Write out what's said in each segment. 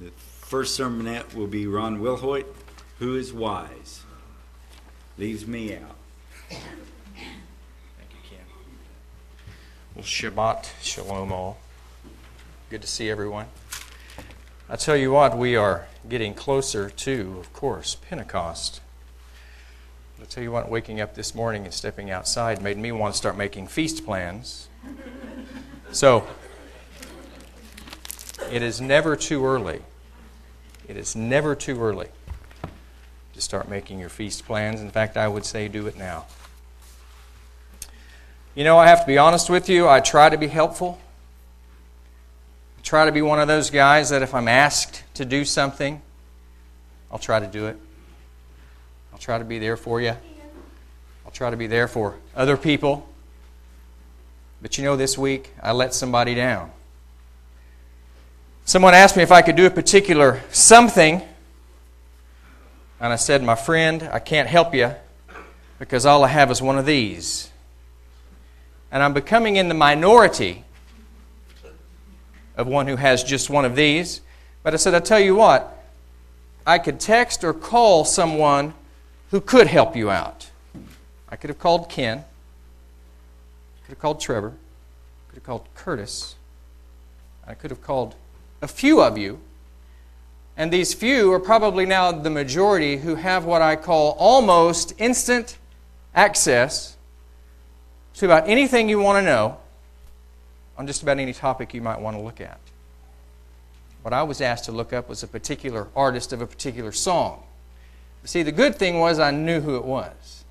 The first sermonette will be Ron Willhoite, Who is Wise? Leaves me out. Thank you, Ken. Well, Shabbat Shalom all. Good to see everyone. I tell you what, we are getting closer to, of course, Pentecost. I tell you what, waking up this morning and stepping outside made me want to start making feast plans. So, it is never too early. It is never too early to start making your feast plans. In fact, I would say do it now. You know, I have to be honest with you, I try to be helpful. I try to be one of those guys that if I'm asked to do something, I'll try to do it. I'll try to be there for you. I'll try to be there for other people. But you know, this week I let somebody down. Someone asked me if I could do a particular something, and I said, My friend, I can't help you because all I have is one of these. And I'm becoming in the minority of one who has just one of these. But I said, I tell you what, I could text or call someone who could help you out. I could have called Ken, could have called Trevor, could have called Curtis, I could have called a few of you. And these few are probably now the majority who have what I call almost instant access to about anything you want to know on just about any topic you might want to look at. What I was asked to look up was a particular artist of a particular song. See, the good thing was I knew who it was,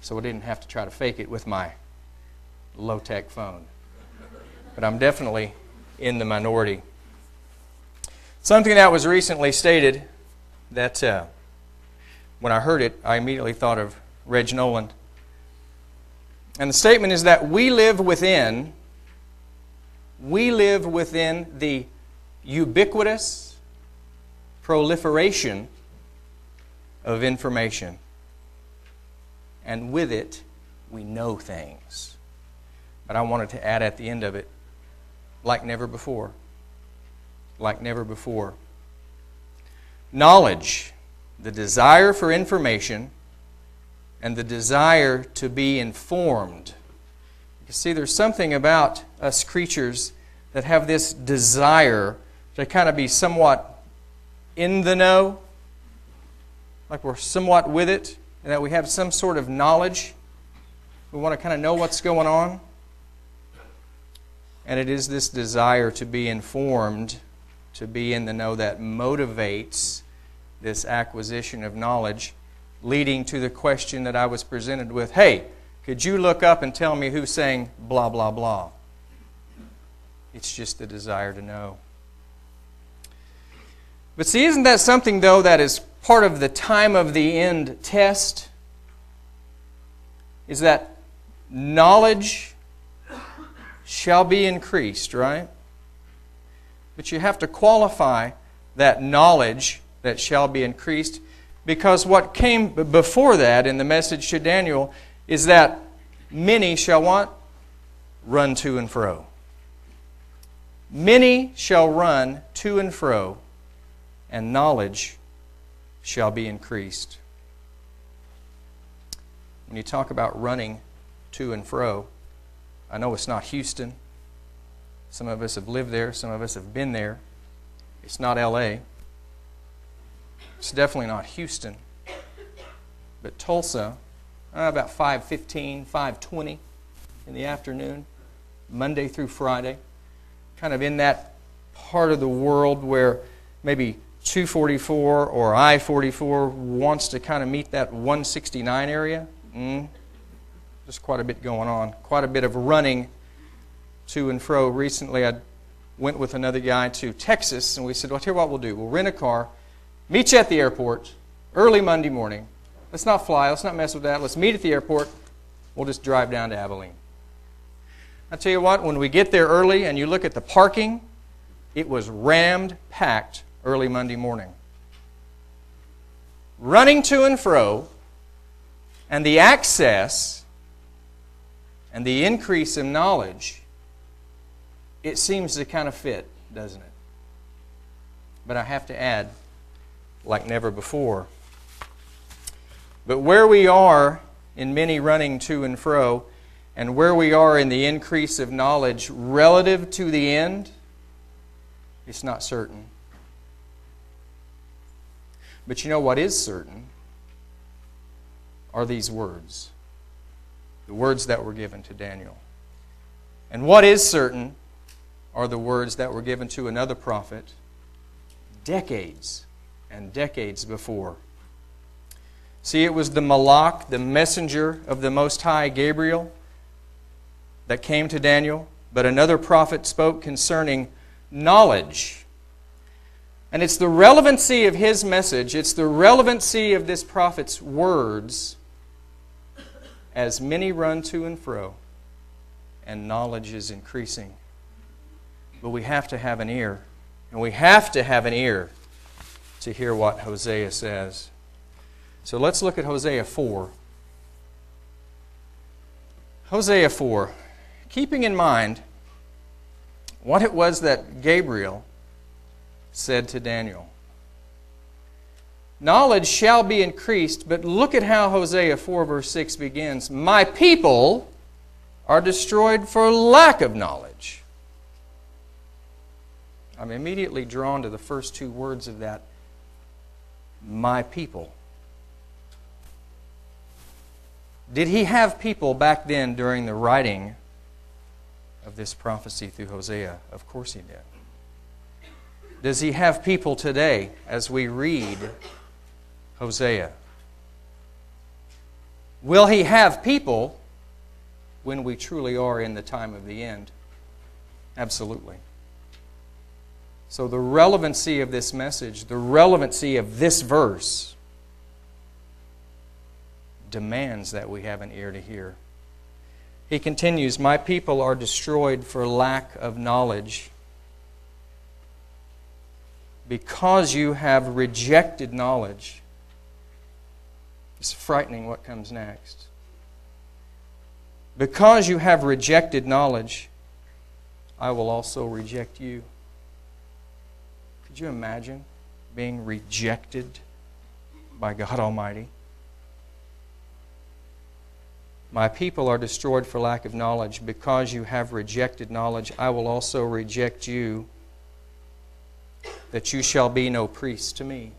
so I didn't have to try to fake it with my low tech phone. But I'm definitely in the minority. Something that was recently stated that uh, when I heard it, I immediately thought of Reg Noland. And the statement is that we live within, we live within the ubiquitous proliferation of information. And with it, we know things. But I wanted to add at the end of it, like never before. Like never before. Knowledge, the desire for information, and the desire to be informed. You see, there's something about us creatures that have this desire to kind of be somewhat in the know, like we're somewhat with it, and that we have some sort of knowledge. We want to kind of know what's going on. And it is this desire to be informed, to be in the know, that motivates this acquisition of knowledge, leading to the question that I was presented with hey, could you look up and tell me who's saying blah, blah, blah? It's just the desire to know. But see, isn't that something, though, that is part of the time of the end test? Is that knowledge shall be increased, right? But you have to qualify that knowledge that shall be increased because what came before that in the message to Daniel is that many shall want Run to and fro. Many shall run to and fro, and knowledge shall be increased. When you talk about running to and fro, I know it's not Houston. Some of us have lived there, some of us have been there. It's not LA. It's definitely not Houston. But Tulsa, uh, about 5:15, 5:20 in the afternoon, Monday through Friday, kind of in that part of the world where maybe 244 or I-44 wants to kind of meet that 169 area. Mm, just quite a bit going on, quite a bit of running to and fro. Recently, I went with another guy to Texas, and we said, "Well, here what we'll do: we'll rent a car, meet you at the airport early Monday morning. Let's not fly. Let's not mess with that. Let's meet at the airport. We'll just drive down to Abilene." I tell you what, when we get there early and you look at the parking, it was rammed packed early Monday morning. Running to and fro, and the access and the increase in knowledge, it seems to kind of fit, doesn't it? but I have to add, like never before. But where we are in many running to and fro, and where we are in the increase of knowledge relative to the end, it's not certain. But you know what is certain? Are these words. The words that were given to Daniel. And what is certain are the words that were given to another prophet decades and decades before. See, it was the Malach, the messenger of the Most High, Gabriel, that came to Daniel, but another prophet spoke concerning knowledge. And it's the relevancy of his message, it's the relevancy of this prophet's words as many run to and fro and knowledge is increasing. But we have to have an ear, and we have to have an ear to hear what Hosea says. So let's look at Hosea 4. Hosea 4. Keeping in mind what it was that Gabriel said to Daniel. Knowledge shall be increased, but look at how Hosea 4, verse 6 begins. My people are destroyed for lack of knowledge. I'm immediately drawn to the first two words of that my people. Did he have people back then during the writing of this prophecy through Hosea? Of course he did. Does he have people today as we read Hosea? Will he have people when we truly are in the time of the end? Absolutely. So, the relevancy of this message, the relevancy of this verse, demands that we have an ear to hear. He continues, My people are destroyed for lack of knowledge. Because you have rejected knowledge. It's frightening what comes next. Because you have rejected knowledge, I will also reject you. Could you imagine being rejected by God Almighty? My people are destroyed for lack of knowledge. Because you have rejected knowledge, I will also reject you, that you shall be no priest to me.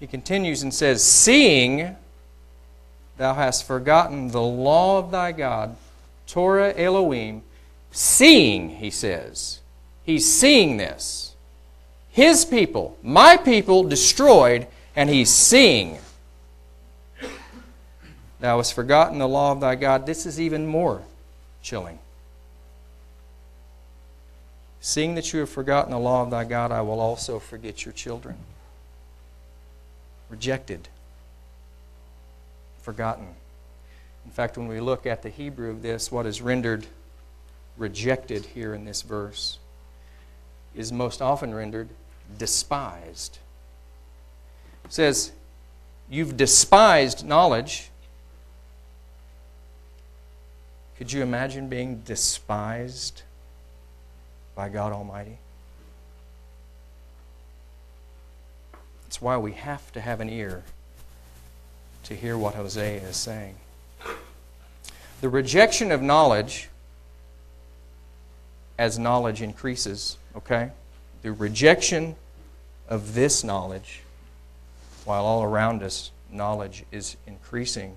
He continues and says, Seeing thou hast forgotten the law of thy God, Torah Elohim, seeing, he says, he's seeing this. His people, my people, destroyed, and he's seeing. Thou hast forgotten the law of thy God. This is even more chilling. Seeing that you have forgotten the law of thy God, I will also forget your children. Rejected, forgotten. In fact, when we look at the Hebrew of this, what is rendered rejected here in this verse is most often rendered despised. It says, You've despised knowledge. Could you imagine being despised by God Almighty? That's why we have to have an ear to hear what Hosea is saying. The rejection of knowledge as knowledge increases, okay? The rejection of this knowledge, while all around us knowledge is increasing,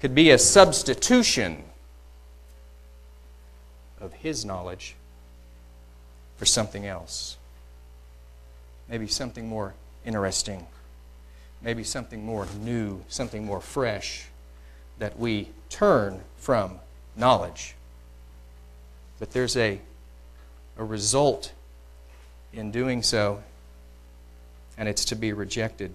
could be a substitution of his knowledge for something else. Maybe something more interesting. Maybe something more new, something more fresh that we turn from knowledge. But there's a a result in doing so, and it's to be rejected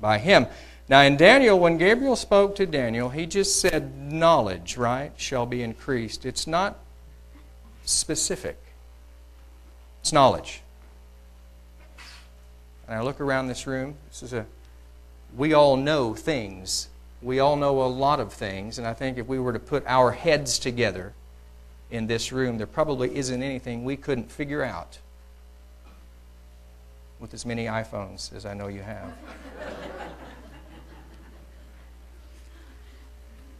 by him. Now, in Daniel, when Gabriel spoke to Daniel, he just said, knowledge, right, shall be increased. It's not specific, it's knowledge. And I look around this room, this is a, we all know things. We all know a lot of things, and I think if we were to put our heads together, in this room, there probably isn't anything we couldn't figure out with as many iPhones as I know you have.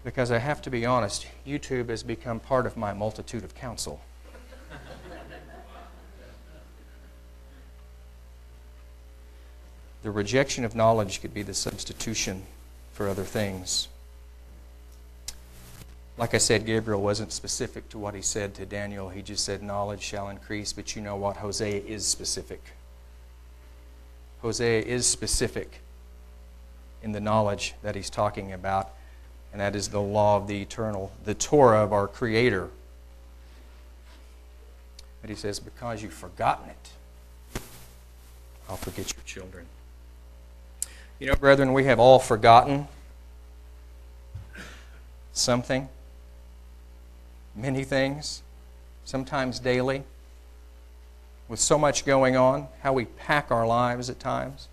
because I have to be honest, YouTube has become part of my multitude of counsel. the rejection of knowledge could be the substitution for other things. Like I said, Gabriel wasn't specific to what he said to Daniel. He just said, Knowledge shall increase. But you know what? Hosea is specific. Hosea is specific in the knowledge that he's talking about, and that is the law of the eternal, the Torah of our Creator. But he says, Because you've forgotten it, I'll forget your children. You know, brethren, we have all forgotten something many things, sometimes daily, with so much going on, how we pack our lives at times.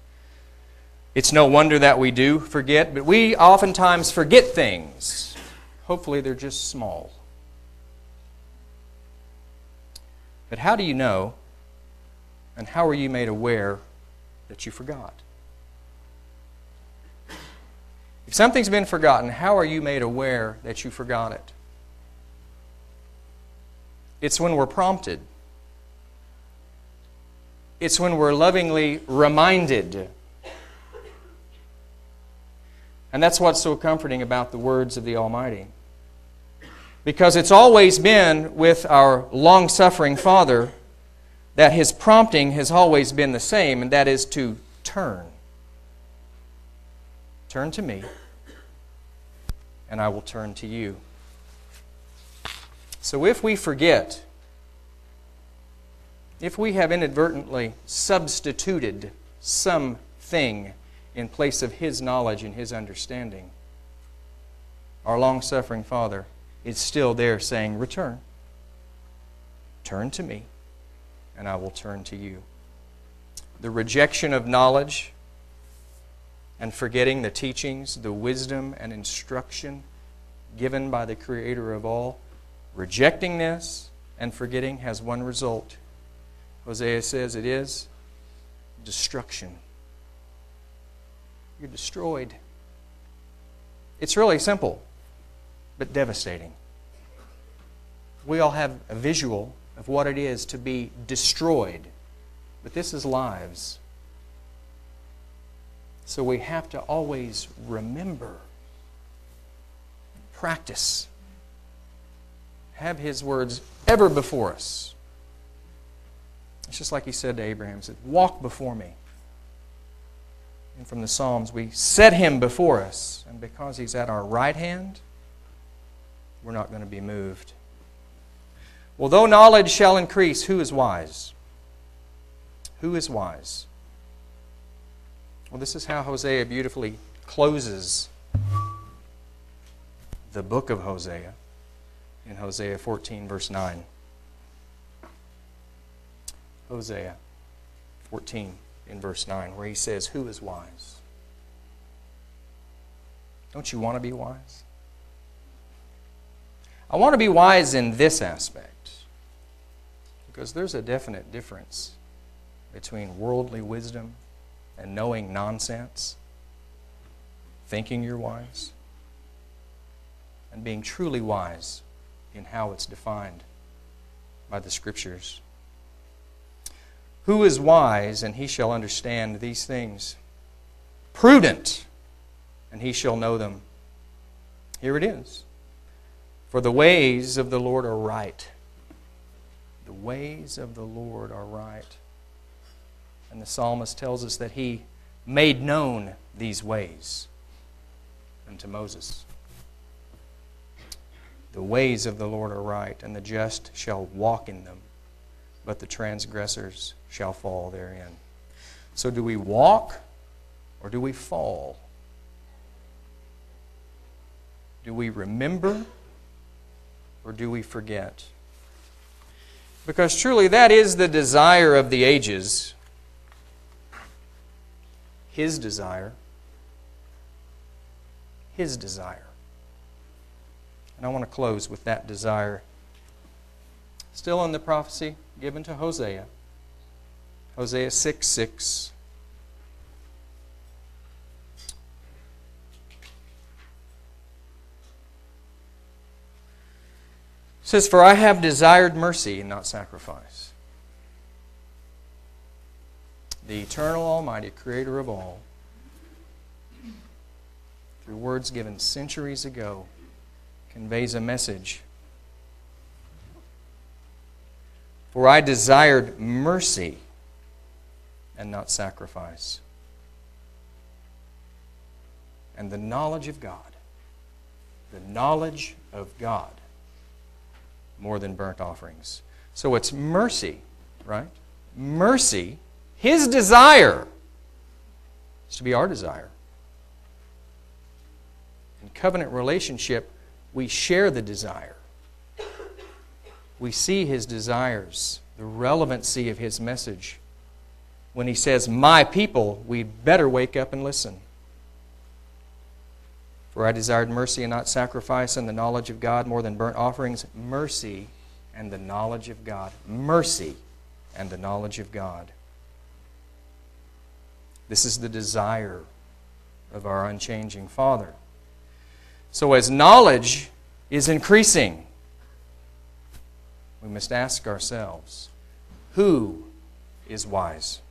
It's no wonder that we do forget, but we oftentimes forget things. Hopefully, they're just small. But how do you know, and how are you made aware that you forgot? If something's been forgotten, how are you made aware that you forgot it? It's when we're prompted. It's when we're lovingly reminded. And that's what's so comforting about the words of the Almighty. Because it's always been with our long suffering Father that his prompting has always been the same, and that is to turn. Turn to me, and I will turn to you. So if we forget, if we have inadvertently substituted something in place of His knowledge and His understanding, our long suffering Father is still there saying, Return. Turn to me, and I will turn to you. The rejection of knowledge and forgetting the teachings, the wisdom, and instruction given by the Creator of all Rejecting this and forgetting has one result. Hosea says it is destruction. You're destroyed. It's really simple, but devastating. We all have a visual of what it is to be destroyed, but this is lives. So we have to always remember, practice have his words ever before us. It's just like he said to Abraham, he said, Walk before me. And from the Psalms, we set him before us. And because he's at our right hand, we're not going to be moved. Well, though knowledge shall increase, who is wise? Who is wise? Well, this is how Hosea beautifully closes the book of Hosea in Hosea 14, verse 9. Hosea 14, in verse 9, where he says, Who is wise? Don't you want to be wise? I want to be wise in this aspect because there's a definite difference between worldly wisdom and knowing nonsense, thinking you're wise, and being truly wise in how it's defined by the Scriptures. Who is wise, and he shall understand these things? Prudent, and he shall know them. Here it is. For the ways of the Lord are right. The ways of the Lord are right. And the psalmist tells us that he made known these ways unto Moses. The ways of the Lord are right, and the just shall walk in them, but the transgressors shall fall therein. So, do we walk or do we fall? Do we remember or do we forget? Because truly, that is the desire of the ages. His desire. His desire. And I want to close with that desire Still in the prophecy given to Hosea. Hosea 6 6. It says, For I have desired mercy and not sacrifice. The eternal, almighty, creator of all, through words given centuries ago, conveys a message. For I desired mercy and not sacrifice, and the knowledge of God. The knowledge of God more than burnt offerings. So it's mercy, right? Mercy, His desire, is to be our desire. In covenant relationship, we share the desire. We see His desires, the relevancy of His message. When He says, My people, we'd better wake up and listen. For I desired mercy and not sacrifice, and the knowledge of God more than burnt offerings. Mercy and the knowledge of God. Mercy and the knowledge of God. This is the desire of our unchanging Father. So, as knowledge is increasing, we must ask ourselves who is wise?